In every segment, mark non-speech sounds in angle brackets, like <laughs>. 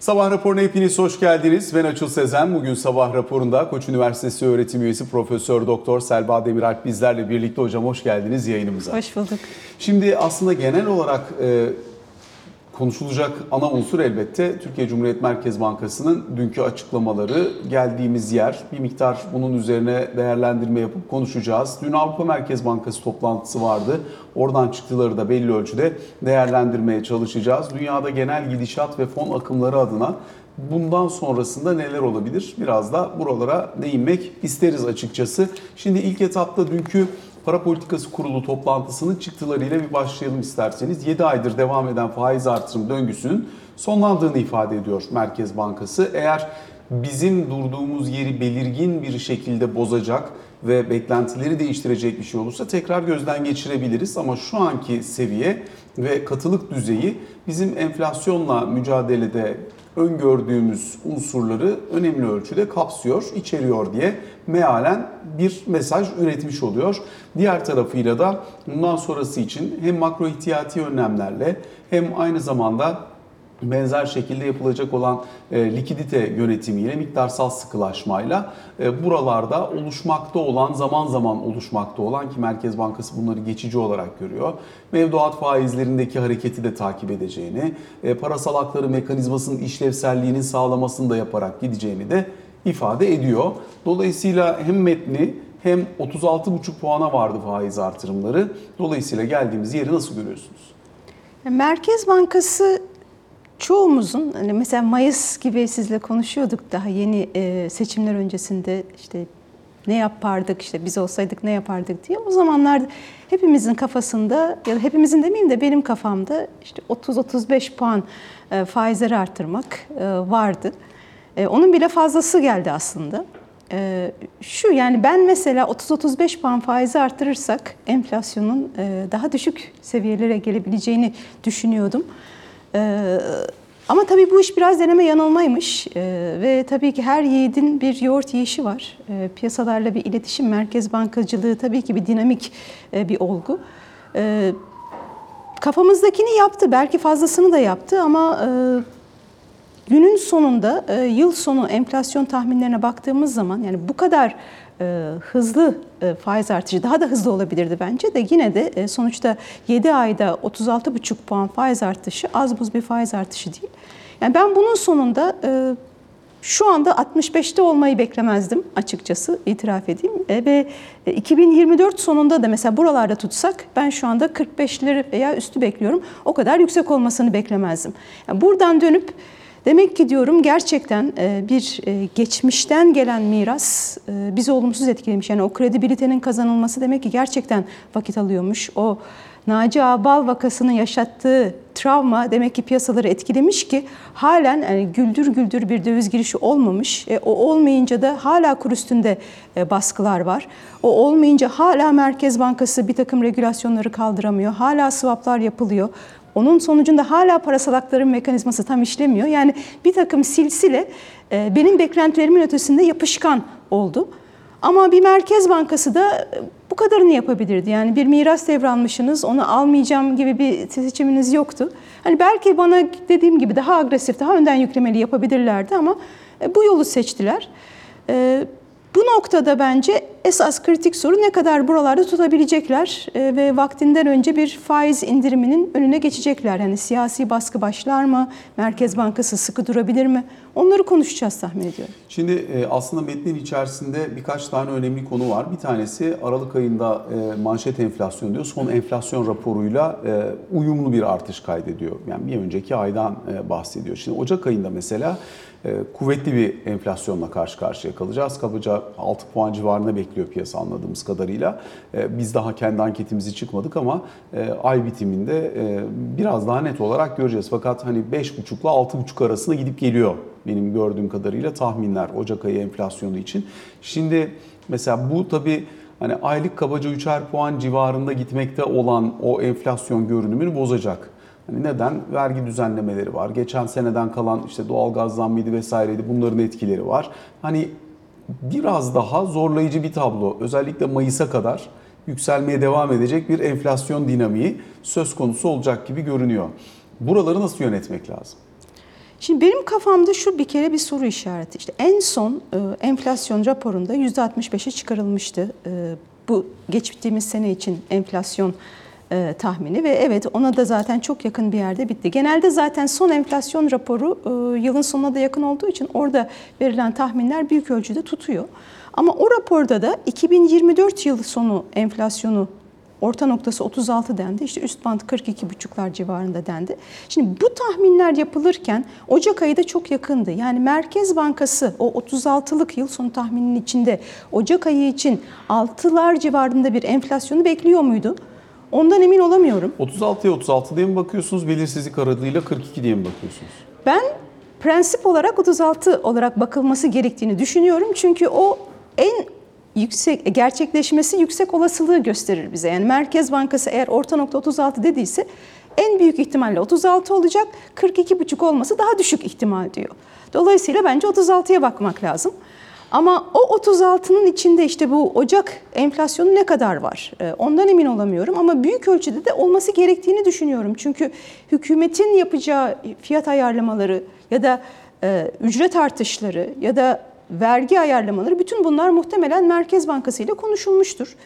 Sabah raporuna hepiniz hoş geldiniz. Ben Açıl Sezen. Bugün sabah raporunda Koç Üniversitesi öğretim üyesi Profesör Doktor Selva Demiralp bizlerle birlikte. Hocam hoş geldiniz yayınımıza. Hoş bulduk. Şimdi aslında genel olarak e, konuşulacak ana unsur elbette Türkiye Cumhuriyet Merkez Bankası'nın dünkü açıklamaları, geldiğimiz yer. Bir miktar bunun üzerine değerlendirme yapıp konuşacağız. Dün Avrupa Merkez Bankası toplantısı vardı. Oradan çıktıları da belli ölçüde değerlendirmeye çalışacağız. Dünyada genel gidişat ve fon akımları adına bundan sonrasında neler olabilir? Biraz da buralara değinmek isteriz açıkçası. Şimdi ilk etapta dünkü Para Politikası Kurulu toplantısının çıktılarıyla bir başlayalım isterseniz. 7 aydır devam eden faiz artırım döngüsünün sonlandığını ifade ediyor Merkez Bankası. Eğer bizim durduğumuz yeri belirgin bir şekilde bozacak ve beklentileri değiştirecek bir şey olursa tekrar gözden geçirebiliriz. Ama şu anki seviye ve katılık düzeyi bizim enflasyonla mücadelede öngördüğümüz unsurları önemli ölçüde kapsıyor, içeriyor diye mealen bir mesaj üretmiş oluyor. Diğer tarafıyla da bundan sonrası için hem makro ihtiyati önlemlerle hem aynı zamanda benzer şekilde yapılacak olan e, likidite yönetimiyle, miktarsal sıkılaşmayla e, buralarda oluşmakta olan, zaman zaman oluşmakta olan ki Merkez Bankası bunları geçici olarak görüyor. Mevduat faizlerindeki hareketi de takip edeceğini, e, parasal hakları mekanizmasının işlevselliğinin sağlamasını da yaparak gideceğini de ifade ediyor. Dolayısıyla hem metni hem 36,5 puana vardı faiz artırımları. Dolayısıyla geldiğimiz yeri nasıl görüyorsunuz? Merkez Bankası çoğumuzun hani mesela Mayıs gibi sizle konuşuyorduk daha yeni e, seçimler öncesinde işte ne yapardık işte biz olsaydık ne yapardık diye. O zamanlar hepimizin kafasında ya da hepimizin demeyeyim de benim kafamda işte 30-35 puan e, faizleri arttırmak e, vardı. Onun bile fazlası geldi aslında. Şu yani ben mesela 30-35 puan faizi arttırırsak enflasyonun daha düşük seviyelere gelebileceğini düşünüyordum. Ee, ama tabii bu iş biraz deneme yanılmaymış ee, ve tabii ki her yiğidin bir yoğurt yiyişi var. Ee, piyasalarla bir iletişim, merkez bankacılığı tabii ki bir dinamik e, bir olgu. Ee, kafamızdakini yaptı, belki fazlasını da yaptı ama e, günün sonunda e, yıl sonu enflasyon tahminlerine baktığımız zaman yani bu kadar hızlı e, faiz artışı daha da hızlı olabilirdi bence de yine de e, sonuçta 7 ayda 36,5 puan faiz artışı az buz bir faiz artışı değil. Yani ben bunun sonunda şu anda 65'te olmayı beklemezdim açıkçası itiraf edeyim. ve 2024 sonunda da mesela buralarda tutsak ben şu anda 45'leri veya üstü bekliyorum. O kadar yüksek olmasını beklemezdim. Yani buradan dönüp Demek ki diyorum gerçekten e, bir e, geçmişten gelen miras e, bizi olumsuz etkilemiş. Yani o kredibilitenin kazanılması demek ki gerçekten vakit alıyormuş. O Naci Ağbal vakasının yaşattığı travma demek ki piyasaları etkilemiş ki halen yani güldür güldür bir döviz girişi olmamış. E, o olmayınca da hala kur üstünde e, baskılar var. O olmayınca hala Merkez Bankası bir takım regülasyonları kaldıramıyor. Hala swaplar yapılıyor. Onun sonucunda hala parasal hakların mekanizması tam işlemiyor. Yani bir takım silsile e, benim beklentilerimin ötesinde yapışkan oldu. Ama bir merkez bankası da e, bu kadarını yapabilirdi. Yani bir miras devralmışsınız, onu almayacağım gibi bir seçiminiz yoktu. Hani belki bana dediğim gibi daha agresif, daha önden yüklemeli yapabilirlerdi ama e, bu yolu seçtiler. Bu noktada bence esas kritik soru ne kadar buralarda tutabilecekler e, ve vaktinden önce bir faiz indiriminin önüne geçecekler. Yani siyasi baskı başlar mı? Merkez Bankası sıkı durabilir mi? Onları konuşacağız tahmin ediyorum. Şimdi e, aslında metnin içerisinde birkaç tane önemli konu var. Bir tanesi Aralık ayında e, manşet enflasyon diyor. Son enflasyon raporuyla uyumlu bir artış kaydediyor. Yani bir önceki aydan bahsediyor. Şimdi Ocak ayında mesela kuvvetli bir enflasyonla karşı karşıya kalacağız. Kabaca 6 puan civarında bekliyor piyasa anladığımız kadarıyla. Biz daha kendi anketimizi çıkmadık ama ay bitiminde biraz daha net olarak göreceğiz. Fakat hani 5,5 ile 6,5 arasında gidip geliyor benim gördüğüm kadarıyla tahminler Ocak ayı enflasyonu için. Şimdi mesela bu tabii hani aylık kabaca 3'er puan civarında gitmekte olan o enflasyon görünümünü bozacak. Hani neden? Vergi düzenlemeleri var. Geçen seneden kalan işte doğalgaz zammıydı vesaireydi bunların etkileri var. Hani biraz daha zorlayıcı bir tablo. Özellikle Mayıs'a kadar yükselmeye devam edecek bir enflasyon dinamiği söz konusu olacak gibi görünüyor. Buraları nasıl yönetmek lazım? Şimdi benim kafamda şu bir kere bir soru işareti. İşte en son e, enflasyon raporunda %65'e çıkarılmıştı. E, bu geçtiğimiz sene için enflasyon e, tahmini ve evet ona da zaten çok yakın bir yerde bitti. Genelde zaten son enflasyon raporu e, yılın sonuna da yakın olduğu için orada verilen tahminler büyük ölçüde tutuyor. Ama o raporda da 2024 yılı sonu enflasyonu Orta noktası 36 dendi. İşte üst band 42,5'lar civarında dendi. Şimdi bu tahminler yapılırken Ocak ayı da çok yakındı. Yani Merkez Bankası o 36'lık yıl sonu tahmininin içinde Ocak ayı için 6'lar civarında bir enflasyonu bekliyor muydu? Ondan emin olamıyorum. 36'ya 36 diye mi bakıyorsunuz, belirsizlik aralığıyla 42 diye mi bakıyorsunuz? Ben prensip olarak 36 olarak bakılması gerektiğini düşünüyorum. Çünkü o en yüksek gerçekleşmesi yüksek olasılığı gösterir bize. Yani Merkez Bankası eğer orta nokta 36 dediyse en büyük ihtimalle 36 olacak, 42,5 olması daha düşük ihtimal diyor. Dolayısıyla bence 36'ya bakmak lazım. Ama o 36'nın içinde işte bu Ocak enflasyonu ne kadar var? Ee, Ondan emin olamıyorum ama büyük ölçüde de olması gerektiğini düşünüyorum. Çünkü hükümetin yapacağı fiyat ayarlamaları ya da e, ücret artışları ya da vergi ayarlamaları bütün bunlar muhtemelen Merkez Bankası ile konuşulmuştur.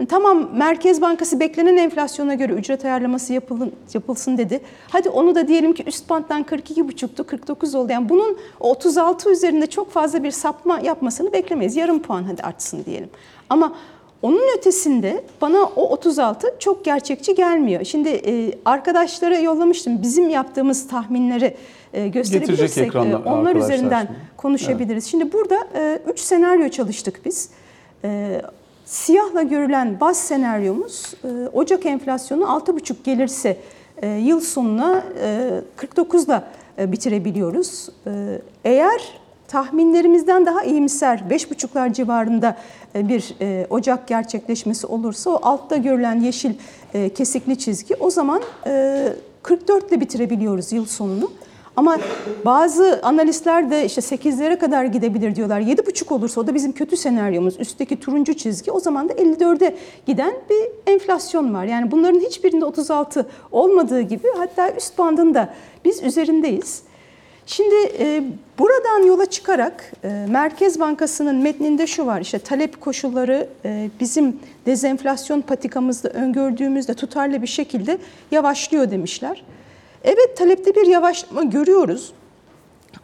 Hani tamam Merkez Bankası beklenen enflasyona göre ücret ayarlaması yapılın, yapılsın dedi. Hadi onu da diyelim ki üst banttan 42,5'tu 49 oldu. Yani bunun 36 üzerinde çok fazla bir sapma yapmasını beklemeyiz. Yarım puan hadi artsın diyelim. Ama onun ötesinde bana o 36 çok gerçekçi gelmiyor. Şimdi e, arkadaşlara yollamıştım bizim yaptığımız tahminleri e, gösterebilirsek ekranda e, onlar üzerinden şimdi. konuşabiliriz. Şimdi burada 3 senaryo çalıştık biz. E, siyahla görülen baz senaryomuz e, Ocak enflasyonu 6,5 gelirse e, yıl sonuna e, 49'la e, bitirebiliyoruz. Eğer tahminlerimizden daha iyimser 5,5'lar civarında bir Ocak gerçekleşmesi olursa o altta görülen yeşil kesikli çizgi o zaman e, 44 ile bitirebiliyoruz yıl sonunu. Ama bazı analistler de işte 8'lere kadar gidebilir diyorlar. 7,5 olursa o da bizim kötü senaryomuz. Üstteki turuncu çizgi o zaman da 54'e giden bir enflasyon var. Yani bunların hiçbirinde 36 olmadığı gibi hatta üst bandında biz üzerindeyiz. Şimdi e, buradan yola çıkarak e, Merkez Bankası'nın metninde şu var işte talep koşulları e, bizim dezenflasyon patikamızda öngördüğümüzde tutarlı bir şekilde yavaşlıyor demişler. Evet talepte bir yavaşlama görüyoruz.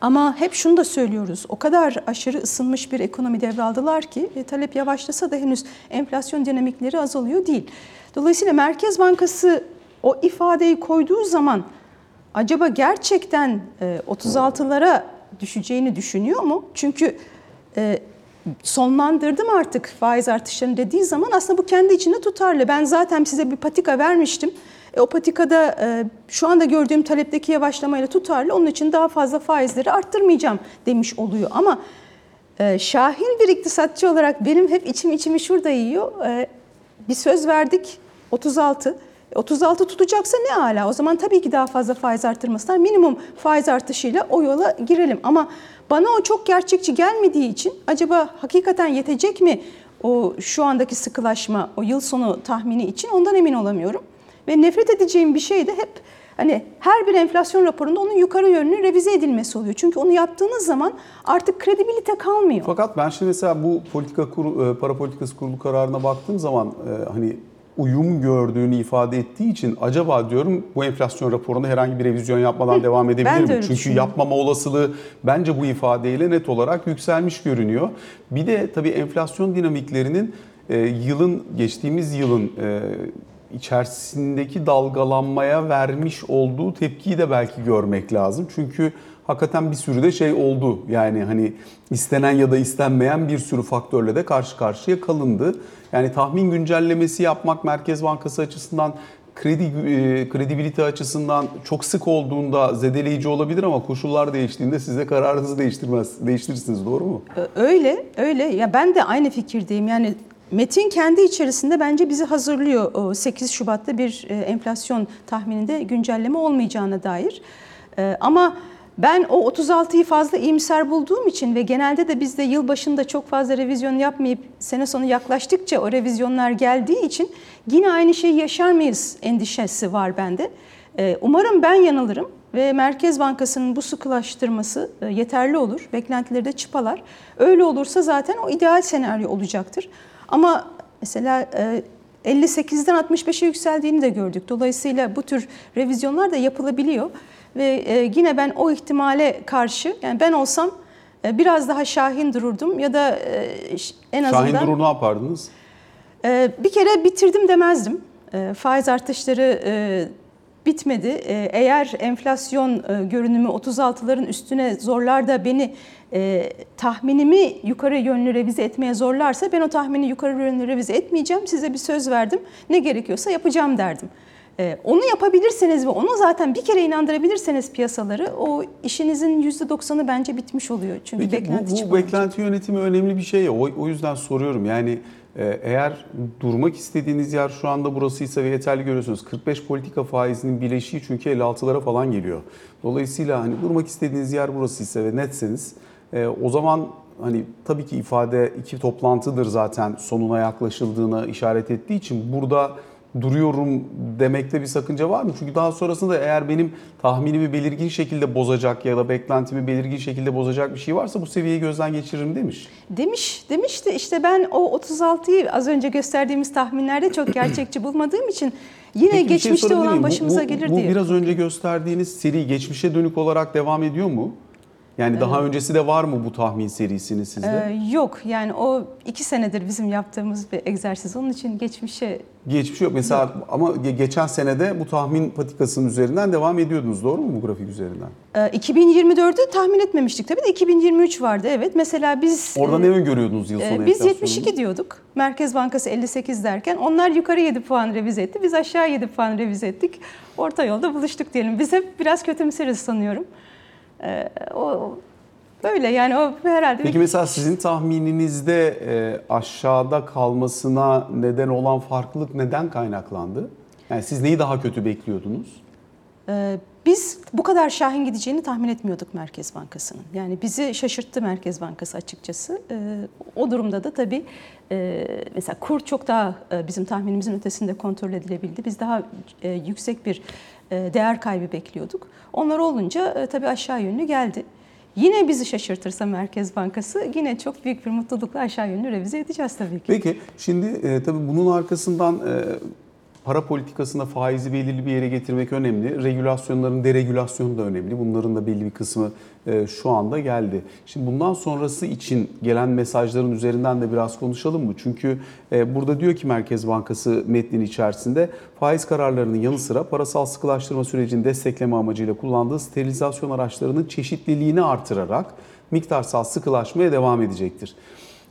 Ama hep şunu da söylüyoruz. O kadar aşırı ısınmış bir ekonomi devraldılar ki e, talep yavaşlasa da henüz enflasyon dinamikleri azalıyor değil. Dolayısıyla Merkez Bankası o ifadeyi koyduğu zaman acaba gerçekten e, 36'lara düşeceğini düşünüyor mu? Çünkü e, sonlandırdım artık faiz artışlarını dediği zaman aslında bu kendi içinde tutarlı. Ben zaten size bir patika vermiştim. E, o patikada e, şu anda gördüğüm talepteki yavaşlamayla tutarlı. Onun için daha fazla faizleri arttırmayacağım demiş oluyor. Ama e, şahin bir iktisatçı olarak benim hep içim içimi şurada yiyor. E, bir söz verdik 36. 36 E, tutacaksa ne ala. O zaman tabii ki daha fazla faiz artırmasınlar. Minimum faiz artışıyla o yola girelim. Ama bana o çok gerçekçi gelmediği için acaba hakikaten yetecek mi o şu andaki sıkılaşma, o yıl sonu tahmini için ondan emin olamıyorum. Ve nefret edeceğim bir şey de hep hani her bir enflasyon raporunda onun yukarı yönlü revize edilmesi oluyor. Çünkü onu yaptığınız zaman artık kredibilite kalmıyor. Fakat ben şimdi mesela bu politika kuru, e, para politikası kurulu kararına baktığım zaman e, hani uyum gördüğünü ifade ettiği için acaba diyorum bu enflasyon raporunda herhangi bir revizyon yapmadan devam edebilir de mi? Çünkü yapmama olasılığı bence bu ifadeyle net olarak yükselmiş görünüyor. Bir de tabii enflasyon dinamiklerinin e, yılın geçtiğimiz yılın e, içerisindeki dalgalanmaya vermiş olduğu tepkiyi de belki görmek lazım. Çünkü hakikaten bir sürü de şey oldu. Yani hani istenen ya da istenmeyen bir sürü faktörle de karşı karşıya kalındı. Yani tahmin güncellemesi yapmak Merkez Bankası açısından kredi e, kredibilite açısından çok sık olduğunda zedeleyici olabilir ama koşullar değiştiğinde siz de kararınızı değiştirmez değiştirirsiniz doğru mu? Öyle, öyle. Ya ben de aynı fikirdeyim. Yani metin kendi içerisinde bence bizi hazırlıyor o 8 Şubat'ta bir e, enflasyon tahmininde güncelleme olmayacağına dair. E, Ama ben o 36'yı fazla iyimser bulduğum için ve genelde de biz de yıl başında çok fazla revizyon yapmayıp sene sonu yaklaştıkça o revizyonlar geldiği için yine aynı şeyi yaşar mıyız endişesi var bende. E, Umarım ben yanılırım. ve Merkez Bankası'nın bu sıkılaştırması yeterli olur. Beklentileri de çıpalar. Öyle olursa zaten o ideal senaryo olacaktır. Ama mesela e, 58'den 65'e yükseldiğini de gördük. Dolayısıyla bu tür revizyonlar da yapılabiliyor. Ve e, yine ben o ihtimale karşı, yani ben olsam e, biraz daha şahin dururdum ya da e, en azından... Şahin Durur ne yapardınız? Bir kere bitirdim demezdim. Faiz artışları e, bitmedi. Eğer enflasyon e, görünümü 36'ların üstüne zorlar da beni e, tahminimi yukarı yönlü revize etmeye zorlarsa ben o tahmini yukarı yönlü revize etmeyeceğim. Size bir söz verdim. Ne gerekiyorsa yapacağım derdim. Ee, Onu yapabilirseniz ve onu zaten bir kere inandırabilirseniz piyasaları o işinizin %90'ı bence bitmiş oluyor. Çünkü Peki beklenti bu, bu beklenti yönetimi önemli bir şey. O, o yüzden soruyorum. Yani e, eğer durmak istediğiniz yer şu anda burasıysa ve yeterli görüyorsunuz. 45 politika faizinin bileşiği çünkü 56'lara falan geliyor. Dolayısıyla hani durmak istediğiniz yer burasıysa ve netseniz e, o zaman hani tabii ki ifade iki toplantıdır zaten sonuna yaklaşıldığına işaret ettiği için burada duruyorum demekte bir sakınca var mı? Çünkü daha sonrasında eğer benim tahminimi belirgin şekilde bozacak ya da beklentimi belirgin şekilde bozacak bir şey varsa bu seviyeyi gözden geçiririm demiş. Demiş, demişti işte ben o 36'yı az önce gösterdiğimiz tahminlerde çok gerçekçi bulmadığım için yine Peki şey geçmişte sorabilir olan miyim? Bu- başımıza bu, gelir bu diye. biraz önce gösterdiğiniz seri geçmişe dönük olarak devam ediyor mu? Yani daha öncesi de var mı bu tahmin serisinin sizde? Ee, yok yani o iki senedir bizim yaptığımız bir egzersiz. Onun için geçmişe Geçmiş yok. Mesela ama ge- geçen senede bu tahmin patikasının üzerinden devam ediyordunuz. Doğru mu bu grafik üzerinden? e, 2024'ü tahmin etmemiştik tabii de 2023 vardı evet. Mesela biz Orada e, ne öngörüyordunuz yıl e, sonu biz enflasyonunu? 72 diyorduk. Merkez Bankası 58 derken onlar yukarı 7 puan revize etti. Biz aşağı 7 puan revize ettik. Orta yolda buluştuk diyelim. Biz hep biraz kötümseriz sanıyorum. E, o böyle yani o herhalde Peki mesela sizin tahmininizde e, aşağıda kalmasına neden olan farklılık neden kaynaklandı? Yani siz neyi daha kötü bekliyordunuz? Ee, Biz bu kadar şahin gideceğini tahmin etmiyorduk Merkez Bankası'nın. Yani bizi şaşırttı Merkez Bankası açıkçası. Ee, O durumda da tabii e, mesela kur çok daha e, bizim tahminimizin ötesinde kontrol edilebildi. Biz daha e, yüksek bir değer kaybı bekliyorduk. Onlar olunca e, tabii aşağı yönlü geldi. Yine bizi şaşırtırsa Merkez Bankası yine çok büyük bir mutlulukla aşağı yönlü revize edeceğiz tabii ki. Peki şimdi e, tabii bunun arkasından e, para politikasında faizi belirli bir yere getirmek önemli. Regülasyonların deregülasyonu da önemli. Bunların da belli bir kısmı e, şu anda geldi. Şimdi bundan sonrası için gelen mesajların üzerinden de biraz konuşalım mı? Çünkü e, burada diyor ki Merkez Bankası metnin içerisinde faiz kararlarının yanı sıra parasal sıkılaştırma sürecini destekleme amacıyla kullandığı sterilizasyon araçlarının çeşitliliğini artırarak miktarsal sıkılaşmaya devam edecektir.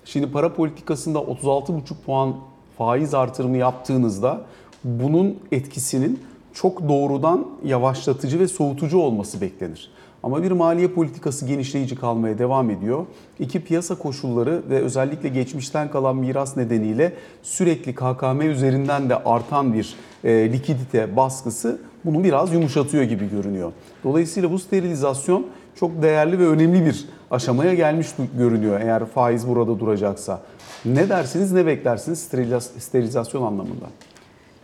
Şimdi para politikasında 36,5 puan faiz artırımı yaptığınızda bunun etkisinin çok doğrudan yavaşlatıcı ve soğutucu olması beklenir. Ama bir maliye politikası genişleyici kalmaya devam ediyor. İki piyasa koşulları ve özellikle geçmişten kalan miras nedeniyle sürekli KKM üzerinden de artan bir e, likidite baskısı bunu biraz yumuşatıyor gibi görünüyor. Dolayısıyla bu sterilizasyon çok değerli ve önemli bir aşamaya gelmiş görünüyor eğer faiz burada duracaksa. Ne dersiniz ne beklersiniz steriliz- sterilizasyon anlamında?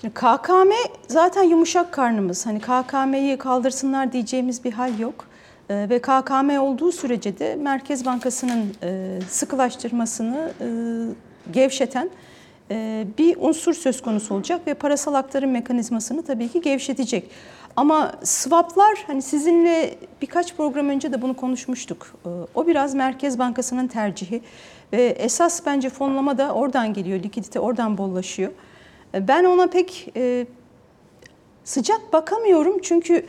KKM zaten yumuşak karnımız. Hani KKM'yi kaldırsınlar diyeceğimiz bir hal yok. Ee, Ve KKM olduğu sürece de Merkez Bankası'nın e, sıkılaştırmasını e, gevşeten e, bir unsur söz konusu olacak ve parasal aktarım mekanizmasını tabii ki gevşetecek. Ama swaplar hani sizinle birkaç program önce de bunu konuşmuştuk. Ee, O biraz Merkez Bankası'nın tercihi ve esas bence fonlama da oradan geliyor, likidite oradan bollaşıyor. Ben ona pek e, sıcak bakamıyorum çünkü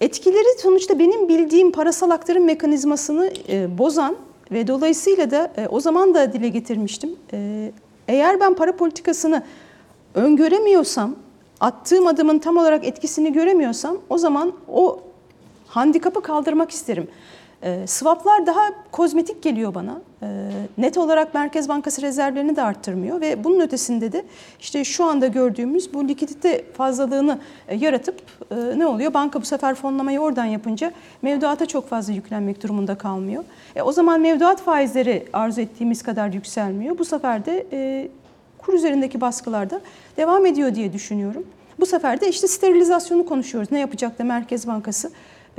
etkileri sonuçta benim bildiğim parasal aktarım mekanizmasını e, bozan ve dolayısıyla da e, o zaman da dile getirmiştim. E, eğer ben para politikasını öngöremiyorsam, attığım adımın tam olarak etkisini göremiyorsam o zaman o handikapı kaldırmak isterim. E, swaplar daha kozmetik geliyor bana. E, net olarak Merkez Bankası rezervlerini de arttırmıyor ve bunun ötesinde de işte şu anda gördüğümüz bu likidite fazlalığını e, yaratıp e, ne oluyor? Banka bu sefer fonlamayı oradan yapınca mevduata çok fazla yüklenmek durumunda kalmıyor. E, o zaman mevduat faizleri arzu ettiğimiz kadar yükselmiyor. Bu sefer de e, kur üzerindeki baskılar da devam ediyor diye düşünüyorum. Bu sefer de işte sterilizasyonu konuşuyoruz. Ne yapacak da Merkez Bankası?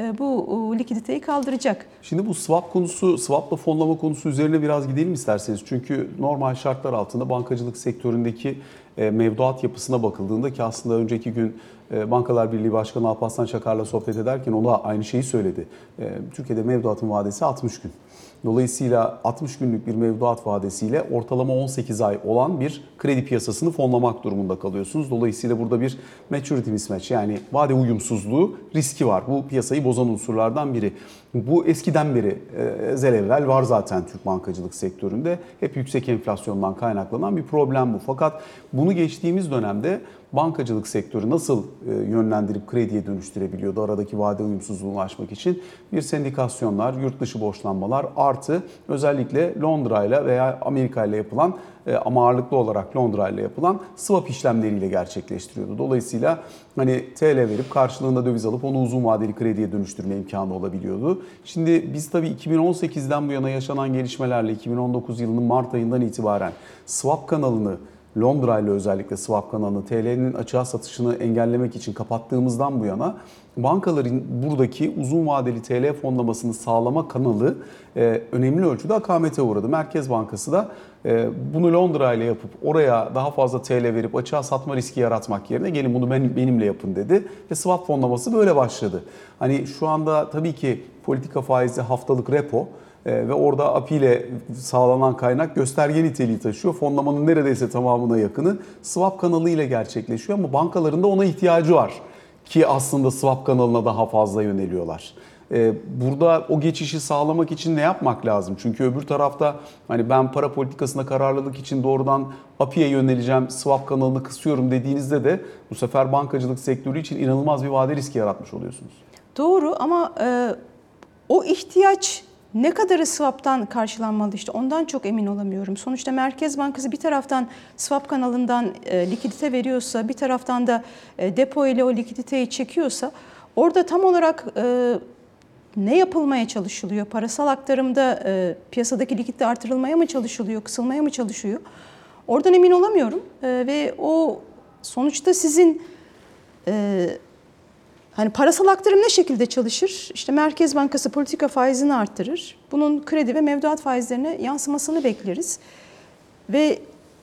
E, bu likiditeyi kaldıracak. Şimdi bu swap konusu, swapla fonlama konusu üzerine biraz gidelim isterseniz. Çünkü normal şartlar altında bankacılık sektöründeki e, mevduat yapısına bakıldığında ki aslında önceki gün e, Bankalar Birliği Başkanı Alparslan Çakar'la sohbet ederken o da aynı şeyi söyledi. Türkiye'de mevduatın vadesi 60 gün. Dolayısıyla 60 günlük bir mevduat vadesiyle ortalama 18 ay olan bir kredi piyasasını fonlamak durumunda kalıyorsunuz. Dolayısıyla burada bir maturity mismatch yani vade uyumsuzluğu riski var. Bu piyasayı bozan unsurlardan biri. Bu eskiden beri e, ezel evvel var zaten Türk bankacılık sektöründe. Hep yüksek enflasyondan kaynaklanan bir problem bu. Fakat bunu geçtiğimiz dönemde bankacılık sektörü nasıl e, yönlendirip krediye dönüştürebiliyordu aradaki vade uyumsuzluğunu aşmak için? Bir sendikasyonlar, yurt dışı borçlanmalar artı özellikle Londra ile veya Amerika ile yapılan e, ama ağırlıklı olarak Londra ile yapılan swap işlemleriyle gerçekleştiriyordu. Dolayısıyla hani TL verip karşılığında döviz alıp onu uzun vadeli krediye dönüştürme imkanı olabiliyordu. Şimdi biz tabii 2018'den bu yana yaşanan gelişmelerle 2019 yılının Mart ayından itibaren swap kanalını Londra ile özellikle swap kanalını TL'nin açığa satışını engellemek için kapattığımızdan bu yana bankaların buradaki uzun vadeli TL fonlamasını sağlama kanalı e, önemli ölçüde akamete uğradı. Merkez Bankası da e, bunu Londra ile yapıp oraya daha fazla TL verip açığa satma riski yaratmak yerine gelin bunu ben, benimle yapın dedi ve swap fonlaması böyle başladı. Hani şu anda tabii ki politika faizi haftalık repo ve orada API ile sağlanan kaynak gösterge niteliği taşıyor. Fonlamanın neredeyse tamamına yakını swap kanalı ile gerçekleşiyor ama bankaların da ona ihtiyacı var ki aslında swap kanalına daha fazla yöneliyorlar. Ee, Burada o geçişi sağlamak için ne yapmak lazım? Çünkü öbür tarafta hani ben para politikasına kararlılık için doğrudan API'ye yöneleceğim, swap kanalını kısıyorum dediğinizde de bu sefer bankacılık sektörü için inanılmaz bir vade riski yaratmış oluyorsunuz. Doğru ama e, o ihtiyaç ne kadarı swap'tan karşılanmalı işte ondan çok emin olamıyorum. Sonuçta Merkez Bankası bir taraftan swap kanalından e, likidite veriyorsa bir taraftan da e, depo ile o likiditeyi çekiyorsa orada tam olarak e, ne yapılmaya çalışılıyor? Parasal aktarımda e, piyasadaki likidite artırılmaya mı çalışılıyor, kısılmaya mı çalışıyor? Oradan emin olamıyorum E, ve o sonuçta sizin e, Hani parasal aktarım ne şekilde çalışır? İşte Merkez Bankası politika faizini arttırır. Bunun kredi ve mevduat faizlerine yansımasını bekleriz. Ve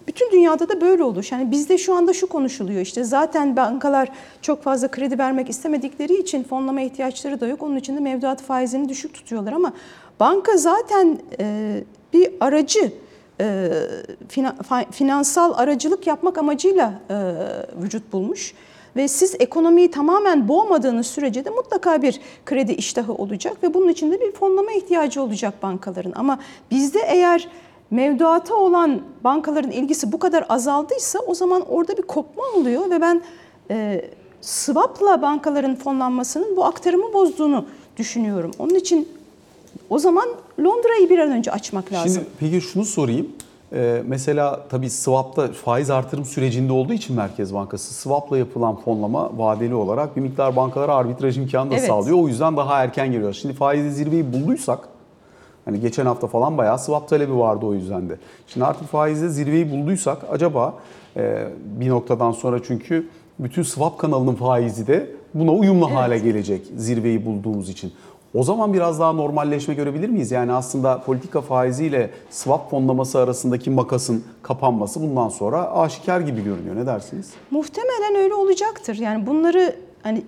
bütün dünyada da böyle olur. Yani bizde şu anda şu konuşuluyor işte zaten bankalar çok fazla kredi vermek istemedikleri için fonlama ihtiyaçları da yok. Onun için de mevduat faizini düşük tutuyorlar ama banka zaten e, bir aracı e, finansal aracılık yapmak amacıyla e, vücut bulmuş. Ve siz ekonomiyi tamamen boğmadığınız sürece de mutlaka bir kredi iştahı olacak ve bunun için de bir fonlama ihtiyacı olacak bankaların. Ama bizde eğer mevduata olan bankaların ilgisi bu kadar azaldıysa o zaman orada bir kopma oluyor ve ben e, swap'la bankaların fonlanmasının bu aktarımı bozduğunu düşünüyorum. Onun için o zaman Londra'yı bir an önce açmak lazım. Şimdi peki şunu sorayım. Ee, mesela tabii swap'ta faiz artırım sürecinde olduğu için Merkez Bankası swap'la yapılan fonlama vadeli olarak bir miktar bankalara arbitraj imkanı da Evet. sağlıyor. O yüzden daha erken geliyor. Şimdi faizli zirveyi bulduysak hani geçen hafta falan bayağı swap talebi vardı o yüzden de. Şimdi artık faizde zirveyi bulduysak acaba e, bir noktadan sonra çünkü bütün swap kanalının faizi de buna uyumlu hale gelecek zirveyi bulduğumuz için. O zaman biraz daha normalleşme görebilir miyiz? Yani aslında politika faiziyle swap fonlaması arasındaki makasın kapanması bundan sonra aşikar gibi görünüyor. Ne dersiniz? Muhtemelen öyle olacaktır. Yani bunları hani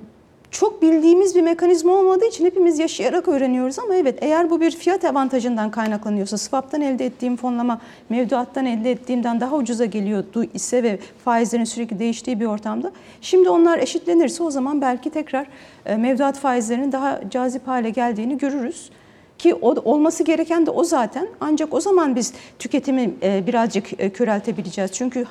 çok bildiğimiz bir mekanizma olmadığı için hepimiz yaşayarak öğreniyoruz ama evet eğer bu bir fiyat avantajından kaynaklanıyorsa swap'tan elde ettiğim fonlama mevduattan elde ettiğimden daha ucuza geliyordu ise ve faizlerin sürekli değiştiği bir ortamda şimdi onlar eşitlenirse o zaman belki tekrar e, mevduat faizlerinin daha cazip hale geldiğini görürüz. Ki o, olması gereken de o zaten. Ancak o zaman biz tüketimi e, birazcık e, köreltebileceğiz. Çünkü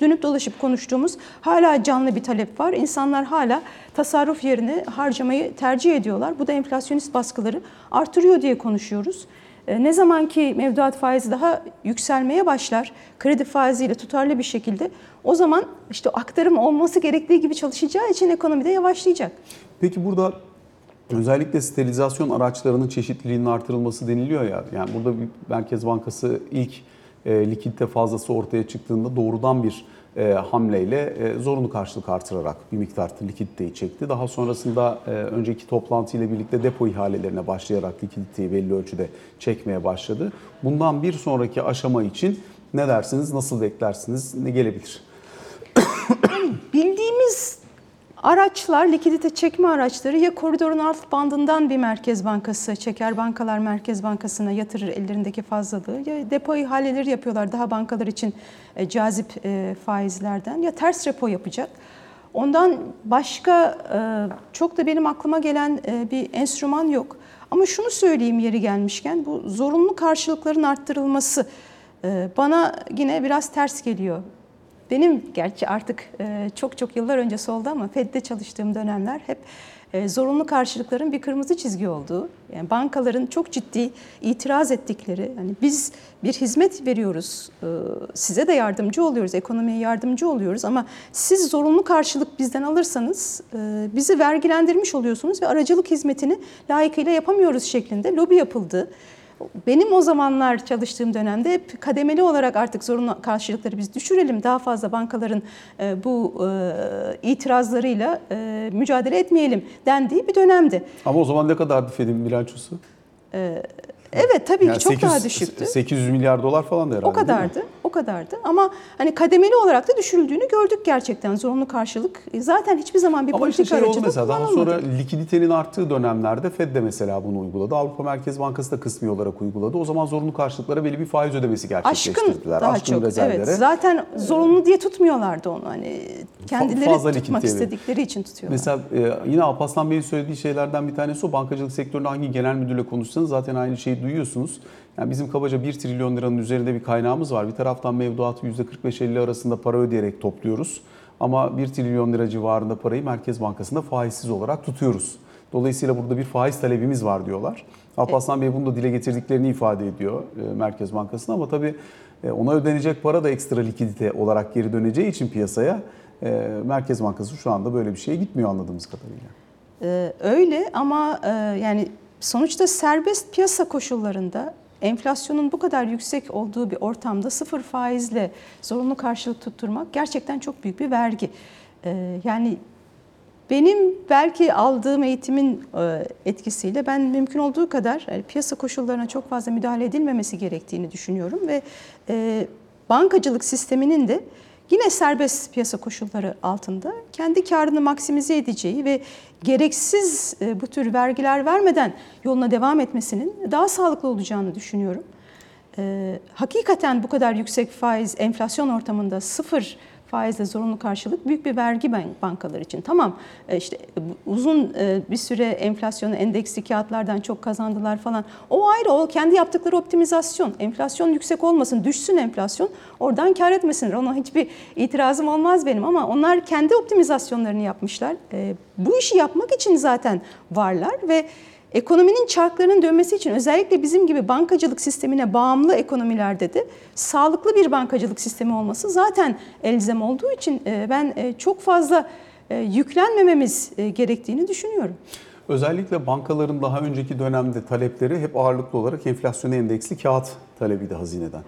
dönüp dolaşıp konuştuğumuz hala canlı bir talep var. İnsanlar hala tasarruf yerine harcamayı tercih ediyorlar. Bu da enflasyonist baskıları artırıyor diye konuşuyoruz. E, Ne zaman ki mevduat faizi daha yükselmeye başlar, kredi faiziyle tutarlı bir şekilde o zaman işte aktarım olması gerektiği gibi çalışacağı için ekonomide yavaşlayacak. Peki burada özellikle sterilizasyon araçlarının çeşitliliğinin artırılması deniliyor ya. Yani burada Merkez Bankası ilk e, likidite fazlası ortaya çıktığında doğrudan bir e, hamleyle e, zorunlu karşılık artırarak bir miktar likiditeyi çekti. Daha sonrasında e, önceki toplantı ile birlikte depo ihalelerine başlayarak likiditeyi belli ölçüde çekmeye başladı. Bundan bir sonraki aşama için ne dersiniz, nasıl beklersiniz, ne gelebilir? Bildiğimiz araçlar, likidite çekme araçları ya koridorun alt bandından bir merkez bankası çeker, bankalar merkez bankasına yatırır ellerindeki fazlalığı ya depo ihaleleri yapıyorlar daha bankalar için e, cazip e, faizlerden ya ters repo yapacak. Ondan başka e, çok da benim aklıma gelen bir enstrüman yok. Ama şunu söyleyeyim yeri gelmişken bu zorunlu karşılıkların arttırılması bana yine biraz ters geliyor. Benim gerçi artık e, çok çok yıllar öncesi oldu ama Fed'de çalıştığım dönemler hep e, zorunlu karşılıkların bir kırmızı çizgi olduğu, yani bankaların çok ciddi itiraz ettikleri, hani biz bir hizmet veriyoruz, e, size de yardımcı oluyoruz, ekonomiye yardımcı oluyoruz ama siz zorunlu karşılık bizden alırsanız bizi vergilendirmiş oluyorsunuz ve aracılık hizmetini layıkıyla yapamıyoruz şeklinde lobi yapıldı. Benim o zamanlar çalıştığım dönemde hep kademeli olarak artık zorunlu karşılıkları biz düşürelim. Daha fazla bankaların e, bu e, itirazlarıyla e, mücadele etmeyelim dendiği bir dönemdi. Ama o zaman ne kadardı Fed'in bilançosu? Evet tabii Yani ki çok 800 daha düşüktü. 800 milyar dolar falan da herhalde. O kadardı, o kadardı. Ama hani kademeli olarak da düşürüldüğünü gördük gerçekten. Zorunlu karşılık zaten hiçbir zaman bir Ama işte politika şey aracı mesela daha sonra likiditenin arttığı dönemlerde Fed de mesela bunu uyguladı. Avrupa Merkez Bankası da kısmi olarak uyguladı. O zaman zorunlu karşılıklara belli bir faiz ödemesi Aşkın gerçekleştirdiler. daha Aşkın çok. rezervlere. Evet. Zaten zorunlu diye tutmuyorlardı onu. Hani kendileri fazla tutmak istedikleri için tutuyorlar. Mesela e, yine Alparslan Bey'in söylediği şeylerden bir tanesi o bankacılık sektöründe hangi genel müdürle konuşsanız zaten aynı şeyi duyuyorsunuz. Yani bizim kabaca 1 trilyon liranın üzerinde bir kaynağımız var. Bir taraftan mevduatı %45-50 arasında para ödeyerek topluyoruz. Ama 1 trilyon lira civarında parayı Merkez Bankası'nda faizsiz olarak tutuyoruz. Dolayısıyla burada bir faiz talebimiz var diyorlar. Alparslan Bey bunu da dile getirdiklerini ifade ediyor e, Merkez Bankası'na ama tabii e, ona ödenecek para da ekstra likidite olarak geri döneceği için piyasaya e, Merkez Bankası şu anda böyle bir şeye gitmiyor anladığımız kadarıyla. Ee, öyle ama yani sonuçta serbest piyasa koşullarında enflasyonun bu kadar yüksek olduğu bir ortamda sıfır faizle zorunlu karşılık tutturmak gerçekten çok büyük bir vergi. Ee, yani benim belki aldığım eğitimin e, etkisiyle ben mümkün olduğu kadar piyasa koşullarına çok fazla müdahale edilmemesi gerektiğini düşünüyorum ve e, bankacılık sisteminin de yine serbest piyasa koşulları altında kendi karını maksimize edeceği ve gereksiz e, bu tür vergiler vermeden yoluna devam etmesinin daha sağlıklı olacağını düşünüyorum. E, hakikaten bu kadar yüksek faiz enflasyon ortamında sıfır faizle zorunlu karşılık büyük bir vergi bankalar için. Tamam e, işte bu- uzun e, bir süre enflasyonu endeksli kağıtlardan çok kazandılar falan. O ayrı o kendi yaptıkları optimizasyon. Enflasyon yüksek olmasın, düşsün enflasyon. Oradan kar etmesinler. Ona hiçbir itirazım olmaz benim ama onlar kendi optimizasyonlarını yapmışlar. E, Bu işi yapmak için zaten varlar ve Ekonominin çarklarının dönmesi için özellikle bizim gibi bankacılık sistemine bağımlı ekonomilerde de sağlıklı bir bankacılık sistemi olması zaten elzem olduğu için e, ben e, çok fazla e, yüklenmememiz gerektiğini düşünüyorum. Özellikle bankaların daha önceki dönemde talepleri hep ağırlıklı olarak enflasyona endeksli kağıt talebiydi hazineden.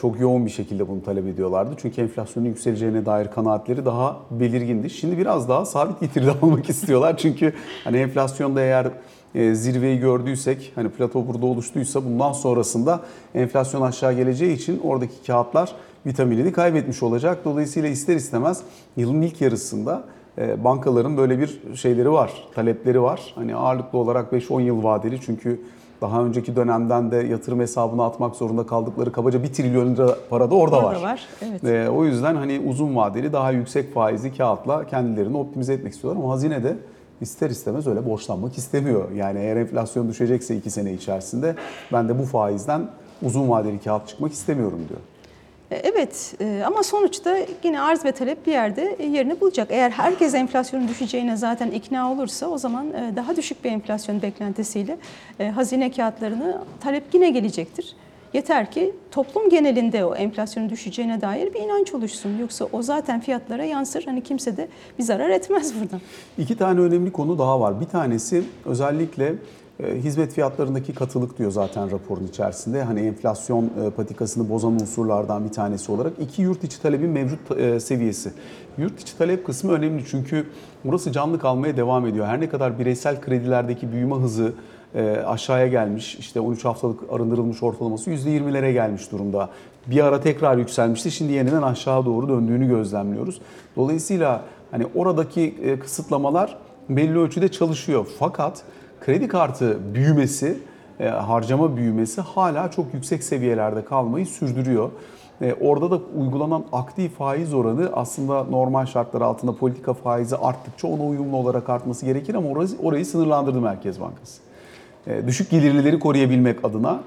Çok yoğun bir şekilde bunu talep ediyorlardı. Çünkü enflasyonun yükseleceğine dair kanaatleri daha belirgindi. Şimdi biraz daha sabit getirili <laughs> almak istiyorlar. Çünkü hani enflasyonda eğer zirveyi gördüysek, hani plato burada oluştuysa bundan sonrasında enflasyon aşağı geleceği için oradaki kağıtlar vitaminini kaybetmiş olacak. Dolayısıyla ister istemez yılın ilk yarısında e, bankaların böyle bir şeyleri var, talepleri var. Hani ağırlıklı olarak 5-10 yıl vadeli çünkü daha önceki dönemden de yatırım hesabına atmak zorunda kaldıkları kabaca 1 trilyon lira para da orada, Orada var. var, evet. E, o yüzden hani uzun vadeli daha yüksek faizli kağıtla kendilerini optimize etmek istiyorlar ama hazine de ister istemez öyle borçlanmak istemiyor. Yani eğer enflasyon düşecekse 2 sene içerisinde ben de bu faizden uzun vadeli kağıt çıkmak istemiyorum diyor. E, Evet e, ama sonuçta yine arz ve talep bir yerde e, yerini bulacak. Eğer herkes enflasyonun düşeceğine zaten ikna olursa o zaman daha düşük bir enflasyon beklentisiyle hazine kağıtlarını talep yine gelecektir. Yeter ki toplum genelinde o enflasyonun düşeceğine dair bir inanç oluşsun. Yoksa o zaten fiyatlara yansır. Hani kimse de bir zarar etmez buradan. İki tane önemli konu daha var. Bir tanesi özellikle E, hizmet fiyatlarındaki katılık diyor zaten raporun içerisinde. Hani enflasyon e, patikasını bozan unsurlardan bir tanesi olarak. iki yurt içi talebin mevcut e, seviyesi. Yurt içi talep kısmı önemli çünkü burası canlı kalmaya devam ediyor. Her ne kadar bireysel kredilerdeki büyüme hızı aşağıya gelmiş. İşte 13 haftalık arındırılmış ortalaması %20'lere gelmiş durumda. Bir ara tekrar yükselmişti. Şimdi yeniden aşağı doğru döndüğünü gözlemliyoruz. Dolayısıyla hani oradaki e, kısıtlamalar belli ölçüde çalışıyor. Fakat kredi kartı büyümesi, e, harcama büyümesi hala çok yüksek seviyelerde kalmayı sürdürüyor. E, Orada da uygulanan aktif faiz oranı aslında normal şartlar altında politika faizi arttıkça ona uyumlu olarak artması gerekir ama orayı, orayı sınırlandırdı Merkez Bankası. E, Düşük gelirlileri koruyabilmek adına.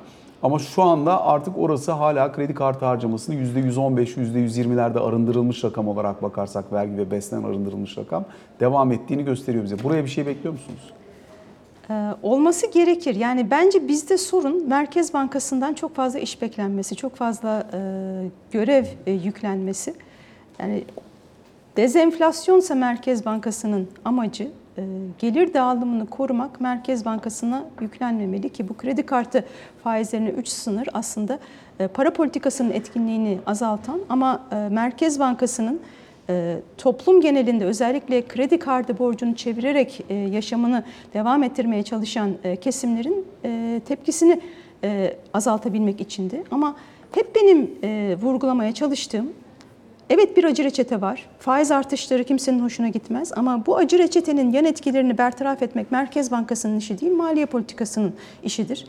Ama şu anda artık orası hala kredi kartı harcamasını %115, %120'lerde arındırılmış rakam olarak bakarsak vergi ve BES'ten arındırılmış rakam devam ettiğini gösteriyor bize. Buraya bir şey bekliyor musunuz? Ee, olması gerekir. Yani bence bizde sorun Merkez Bankası'ndan çok fazla iş beklenmesi, çok fazla e, görev e, yüklenmesi. Yani dezenflasyonsa Merkez Bankası'nın amacı gelir dağılımını korumak Merkez Bankası'na yüklenmemeli ki bu kredi kartı faizlerine 3 sınır aslında e, para politikasının etkinliğini azaltan ama e, Merkez Bankası'nın e, toplum genelinde özellikle kredi kartı borcunu çevirerek e, yaşamını devam ettirmeye çalışan e, kesimlerin e, tepkisini e, azaltabilmek içindi. Ama hep benim e, vurgulamaya çalıştığım Evet bir acı reçete var. Faiz artışları kimsenin hoşuna gitmez ama bu acı reçetenin yan etkilerini bertaraf etmek Merkez Bankası'nın işi değil, maliye politikasının işidir.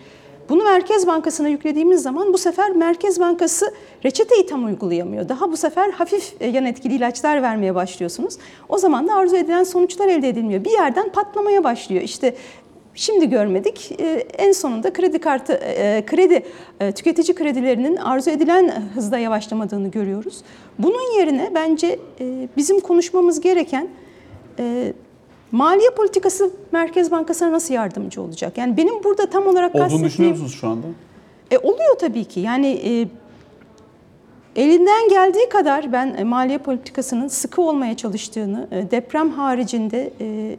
Bunu Merkez Bankası'na yüklediğimiz zaman bu sefer Merkez Bankası reçeteyi tam uygulayamıyor. Daha bu sefer hafif e, yan etkili ilaçlar vermeye başlıyorsunuz. O zaman da arzu edilen sonuçlar elde edilmiyor. Bir yerden patlamaya başlıyor. İşte Şimdi görmedik. Ee, En sonunda kredi kartı, e, kredi e, tüketici kredilerinin arzu edilen hızda yavaşlamadığını görüyoruz. Bunun yerine bence e, bizim konuşmamız gereken e, maliye politikası Merkez Bankası'na nasıl yardımcı olacak? Yani benim burada tam olarak Olduğunu kastettiğim... düşünüyor musunuz şu anda? E, oluyor tabii ki. Yani e, elinden geldiği kadar ben e, maliye politikasının sıkı olmaya çalıştığını, e, deprem haricinde e,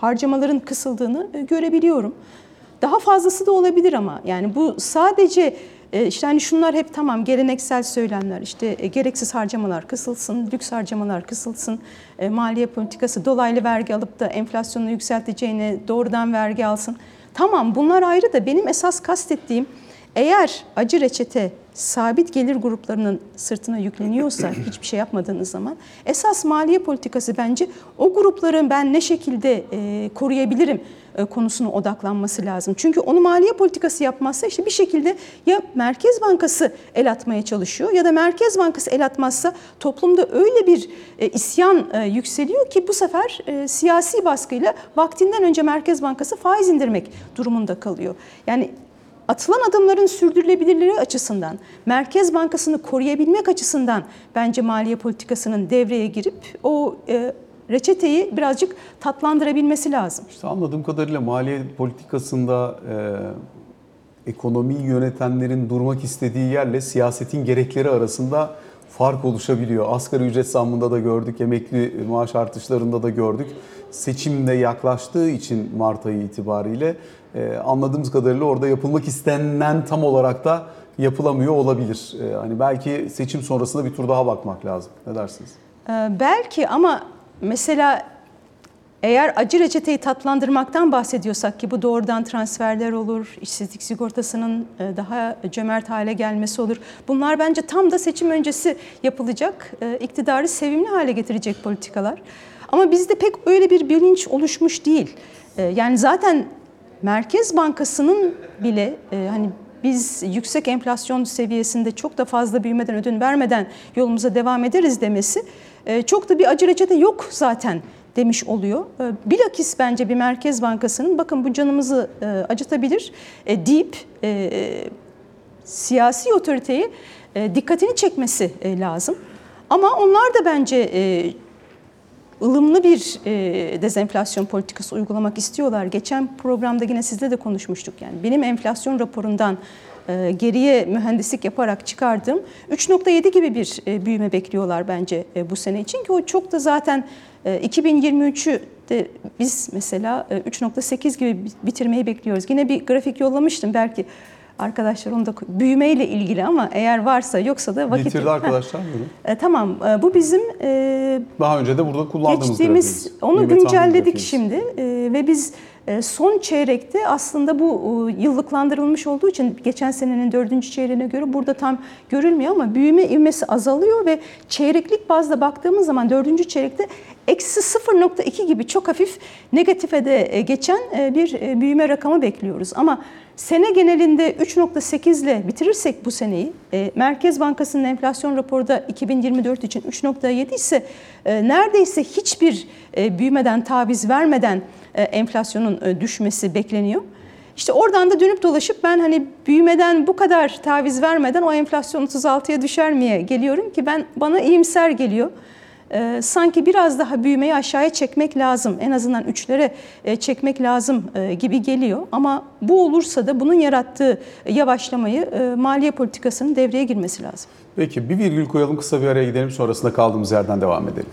harcamaların kısıldığını e, görebiliyorum. Daha fazlası da olabilir ama yani bu sadece e, işte hani şunlar hep tamam geleneksel söylemler işte e, gereksiz harcamalar kısılsın, lüks harcamalar kısılsın, maliye politikası dolaylı vergi alıp da enflasyonu yükselteceğine doğrudan vergi alsın. Tamam bunlar ayrı da benim esas kastettiğim eğer acı reçete sabit gelir gruplarının sırtına yükleniyorsa <clears throat> hiçbir şey yapmadığınız zaman esas maliye politikası bence o grupların ben ne şekilde e, koruyabilirim e, konusuna odaklanması lazım. Çünkü onu maliye politikası yapmazsa işte bir şekilde ya Merkez Bankası el atmaya çalışıyor ya da Merkez Bankası el atmazsa toplumda öyle bir e, isyan e, yükseliyor ki bu sefer e, siyasi baskıyla vaktinden önce Merkez Bankası faiz indirmek durumunda kalıyor. Yani atılan adımların sürdürülebilirliği açısından, Merkez Bankası'nı koruyabilmek açısından bence maliye politikasının devreye girip o e, reçeteyi birazcık tatlandırabilmesi lazım. İşte anladığım kadarıyla maliye politikasında e, ekonomiyi yönetenlerin durmak istediği yerle siyasetin gerekleri arasında fark oluşabiliyor. Asgari ücret zammında da gördük, emekli maaş artışlarında da gördük. Seçimde yaklaştığı için Mart ayı itibariyle e, anladığımız kadarıyla orada yapılmak istenilen tam olarak da yapılamıyor olabilir. E, hani belki seçim sonrasında bir tur daha bakmak lazım. Ne dersiniz? Ee, belki ama mesela eğer acı reçeteyi tatlandırmaktan bahsediyorsak ki bu doğrudan transferler olur, işsizlik sigortasının e, daha cömert hale gelmesi olur. Bunlar bence tam da seçim öncesi yapılacak, e, iktidarı sevimli hale getirecek politikalar. Ama bizde pek öyle bir bilinç oluşmuş değil. E, Yani zaten Merkez Bankası'nın bile e, hani biz yüksek enflasyon seviyesinde çok da fazla büyümeden ödün vermeden yolumuza devam ederiz demesi e, çok da bir acı reçete yok zaten demiş oluyor. E, Bilakis bence bir Merkez Bankası'nın bakın bu canımızı e, acıtabilir e, deyip e, siyasi otoriteyi e, dikkatini çekmesi e, lazım. Ama onlar da bence e, ılımlı bir e, dezenflasyon politikası uygulamak istiyorlar. Geçen programda yine sizle de konuşmuştuk. Yani benim enflasyon raporundan e, geriye mühendislik yaparak çıkardığım 3.7 gibi bir e, büyüme bekliyorlar bence e, bu sene için ki o çok da zaten e, 2023'ü de biz mesela e, 3.8 gibi bitirmeyi bekliyoruz. Yine bir grafik yollamıştım belki arkadaşlar onu da büyümeyle ilgili ama eğer varsa yoksa da vakit Getirdi arkadaşlar. Ha, <laughs> e, tamam e, bu bizim e, Daha önce de burada kullandığımız Geçtiğimiz grafiğimiz. onu tahmin güncelledik şimdi e, ve biz e, son çeyrekte aslında bu e, yıllıklandırılmış olduğu için geçen senenin dördüncü çeyreğine göre burada tam görülmüyor ama büyüme ivmesi azalıyor ve çeyreklik bazda baktığımız zaman dördüncü çeyrekte eksi 0.2 gibi çok hafif negatife de e, geçen e, bir e, büyüme rakamı bekliyoruz. Ama sene genelinde 3.8 ile bitirirsek bu seneyi, Merkez Bankası'nın enflasyon raporu da 2024 için 3.7 ise neredeyse hiçbir büyümeden taviz vermeden enflasyonun düşmesi bekleniyor. İşte oradan da dönüp dolaşıp ben hani büyümeden bu kadar taviz vermeden o enflasyon 36'ya düşer miye geliyorum ki ben bana iyimser geliyor. Ee, sanki biraz daha büyümeyi aşağıya çekmek lazım. En azından üçlere e, çekmek lazım e, gibi geliyor. Ama bu olursa da bunun yarattığı yavaşlamayı e, maliye politikasının devreye girmesi lazım. Peki bir virgül koyalım kısa bir araya gidelim sonrasında kaldığımız yerden devam edelim.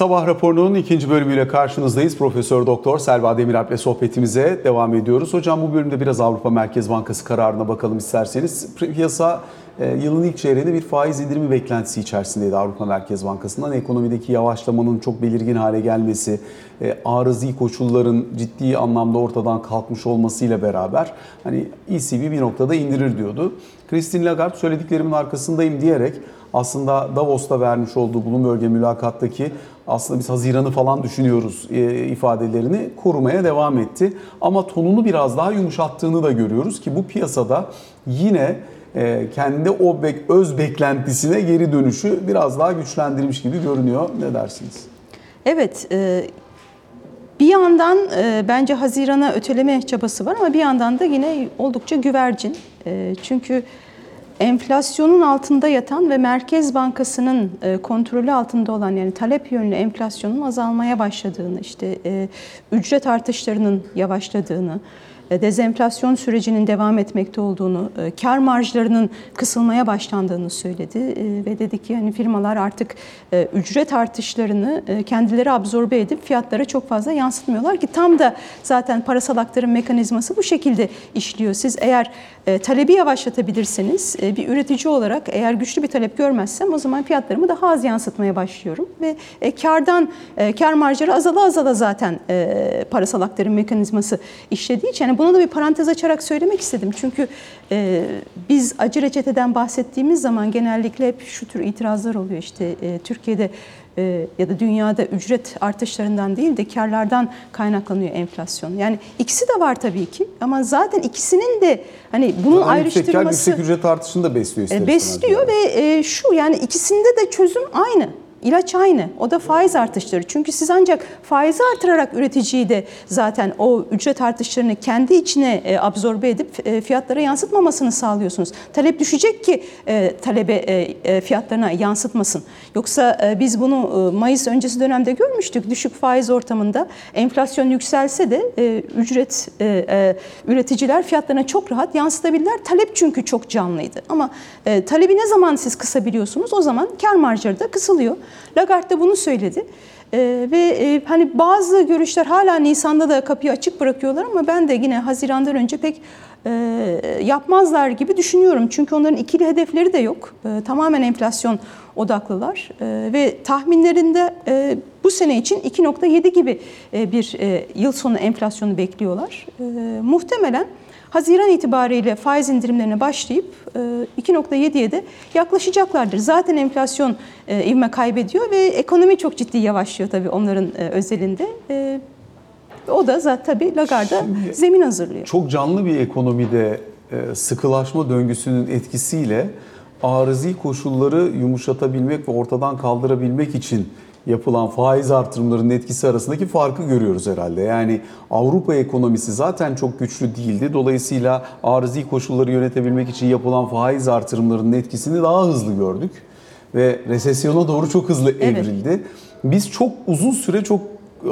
Sabah raporunun ikinci bölümüyle karşınızdayız. Profesör Doktor Selva Demiralp ile sohbetimize devam ediyoruz. Hocam bu bölümde biraz Avrupa Merkez Bankası kararına bakalım isterseniz. Piyasa e, yılın ilk çeyreğinde bir faiz indirimi beklentisi içerisindeydi Avrupa Merkez Bankası'ndan. Ekonomideki yavaşlamanın çok belirgin hale gelmesi, e, arızi koşulların ciddi anlamda ortadan kalkmış olmasıyla beraber hani ECB bir noktada indirir diyordu. Christine Lagarde söylediklerimin arkasındayım diyerek aslında Davos'ta vermiş olduğu Bloomberg'e mülakattaki aslında biz Haziran'ı falan düşünüyoruz e, ifadelerini korumaya devam etti. Ama tonunu biraz daha yumuşattığını da görüyoruz ki bu piyasada yine e, kendi o bek- öz beklentisine geri dönüşü biraz daha güçlendirmiş gibi görünüyor. Ne dersiniz? Evet, e, bir yandan e, bence Haziran'a öteleme çabası var ama bir yandan da yine oldukça güvercin. E, Çünkü enflasyonun altında yatan ve Merkez Bankası'nın e, kontrolü altında olan yani talep yönlü enflasyonun azalmaya başladığını, işte e, ücret artışlarının yavaşladığını, dezenflasyon sürecinin devam etmekte olduğunu, e, kar marjlarının kısılmaya başlandığını söyledi E, ve dedi ki hani firmalar artık e, ücret artışlarını e, kendileri absorbe edip fiyatlara çok fazla yansıtmıyorlar ki tam da zaten parasal aktarım mekanizması bu şekilde işliyor. Siz eğer e, talebi yavaşlatabilirseniz e, bir üretici olarak eğer güçlü bir talep görmezsem o zaman fiyatlarımı daha az yansıtmaya başlıyorum ve e, kardan e, kar marjları azala azala zaten e, parasal aktarım mekanizması işlediği için yani bunu da bir parantez açarak söylemek istedim. Çünkü e, biz acı reçeteden bahsettiğimiz zaman genellikle hep şu tür itirazlar oluyor. İşte e, Türkiye'de e, ya da dünyada ücret artışlarından değil de karlardan kaynaklanıyor enflasyon. Yani ikisi de var tabii ki ama zaten ikisinin de hani bunun Zaten yüksek kar, yüksek ücret artışını da besliyor e, besliyor yani. ve e, şu yani ikisinde de çözüm aynı. İlaç aynı. O da faiz artışları. Çünkü siz ancak faizi artırarak üreticiyi de zaten o ücret artışlarını kendi içine e, absorbe edip e, fiyatlara yansıtmamasını sağlıyorsunuz. Talep düşecek ki e, talebe fiyatlarına yansıtmasın. Yoksa biz bunu Mayıs öncesi dönemde görmüştük. Düşük faiz ortamında enflasyon yükselse de ücret üreticiler fiyatlarına çok rahat yansıtabilirler. Talep çünkü çok canlıydı. Ama talebi ne zaman siz kısabiliyorsunuz? O zaman kar marjları da kısılıyor. Lagarde de bunu söyledi. Ee, ve e, hani bazı görüşler hala Nisan'da da kapıyı açık bırakıyorlar ama ben de yine Haziran'dan önce pek e, yapmazlar gibi düşünüyorum. Çünkü onların ikili hedefleri de yok. E, tamamen enflasyon odaklılar E, ve tahminlerinde e, bu sene için 2.7 gibi e, bir e, yıl sonu enflasyonu bekliyorlar. E, muhtemelen Haziran itibariyle faiz indirimlerine başlayıp e, 2.7'ye de yaklaşacaklardır. Zaten enflasyon e, ivme kaybediyor ve ekonomi çok ciddi yavaşlıyor tabii onların e, özelinde. E, O da zaten tabii Lagarde'a Şimdi- zemin hazırlıyor. Çok canlı bir ekonomide e, sıkılaşma döngüsünün etkisiyle arızi koşulları yumuşatabilmek ve ortadan kaldırabilmek için yapılan faiz artırımlarının etkisi arasındaki farkı görüyoruz herhalde. Yani Avrupa ekonomisi zaten çok güçlü değildi. Dolayısıyla arızi koşulları yönetebilmek için yapılan faiz artırımlarının etkisini daha hızlı gördük ve resesyona doğru çok hızlı Evet. evrildi. Biz çok uzun süre çok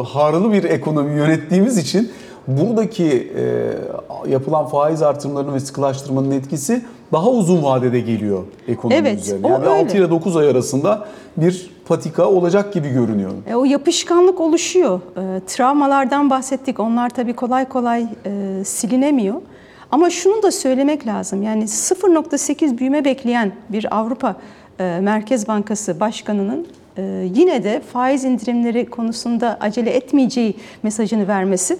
harlı bir ekonomi yönettiğimiz için buradaki e, yapılan faiz artırımlarının ve sıkılaştırmanın etkisi daha uzun vadede geliyor ekonomi Evet, üzerine. Yani öyle. 6 ile 9 ay arasında bir patika olacak gibi görünüyor. E, o yapışkanlık oluşuyor. E, travmalardan bahsettik. Onlar tabii kolay kolay e, silinemiyor. Ama şunu da söylemek lazım. Yani 0.8 büyüme bekleyen bir Avrupa e, Merkez Bankası Başkanı'nın e, yine de faiz indirimleri konusunda acele etmeyeceği mesajını vermesi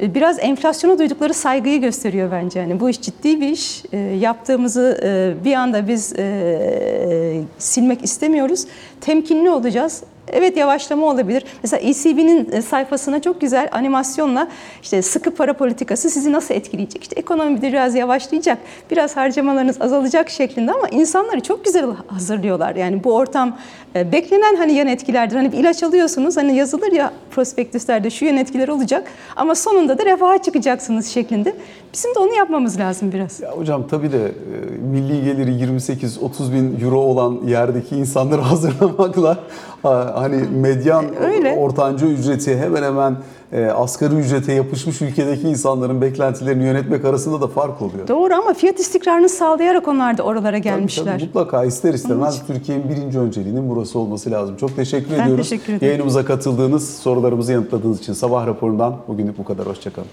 biraz enflasyona duydukları saygıyı gösteriyor bence. Yani bu iş ciddi bir iş. E, yaptığımızı e, bir anda biz e, silmek istemiyoruz. Temkinli olacağız. Evet yavaşlama olabilir. Mesela ECB'nin e, sayfasına çok güzel animasyonla işte sıkı para politikası sizi nasıl etkileyecek? İşte ekonomi biraz yavaşlayacak, biraz harcamalarınız azalacak şeklinde ama insanları çok güzel hazırlıyorlar. Yani bu ortam e, beklenen hani yan etkilerdir. Hani bir ilaç alıyorsunuz hani yazılır ya prospektüslerde şu yan etkiler olacak ama sonunda da refaha çıkacaksınız şeklinde. Bizim de onu yapmamız lazım biraz. Ya hocam tabii de e, milli geliri 28-30 bin euro olan yerdeki insanları <laughs> hazırlamakla ha, hani medyan Öyle. ortanca ücreti hemen hemen e, asgari ücrete yapışmış ülkedeki insanların beklentilerini yönetmek arasında da fark oluyor. Doğru ama fiyat istikrarını sağlayarak onlar da oralara Tabii, gelmişler. tabii, mutlaka ister istemez Türkiye'nin birinci önceliğinin burası olması lazım. Çok teşekkür Ben ediyoruz. teşekkür ederim. Yayınımıza katıldığınız, sorularımızı yanıtladığınız için sabah raporundan bugünlük bu kadar. Hoşçakalın.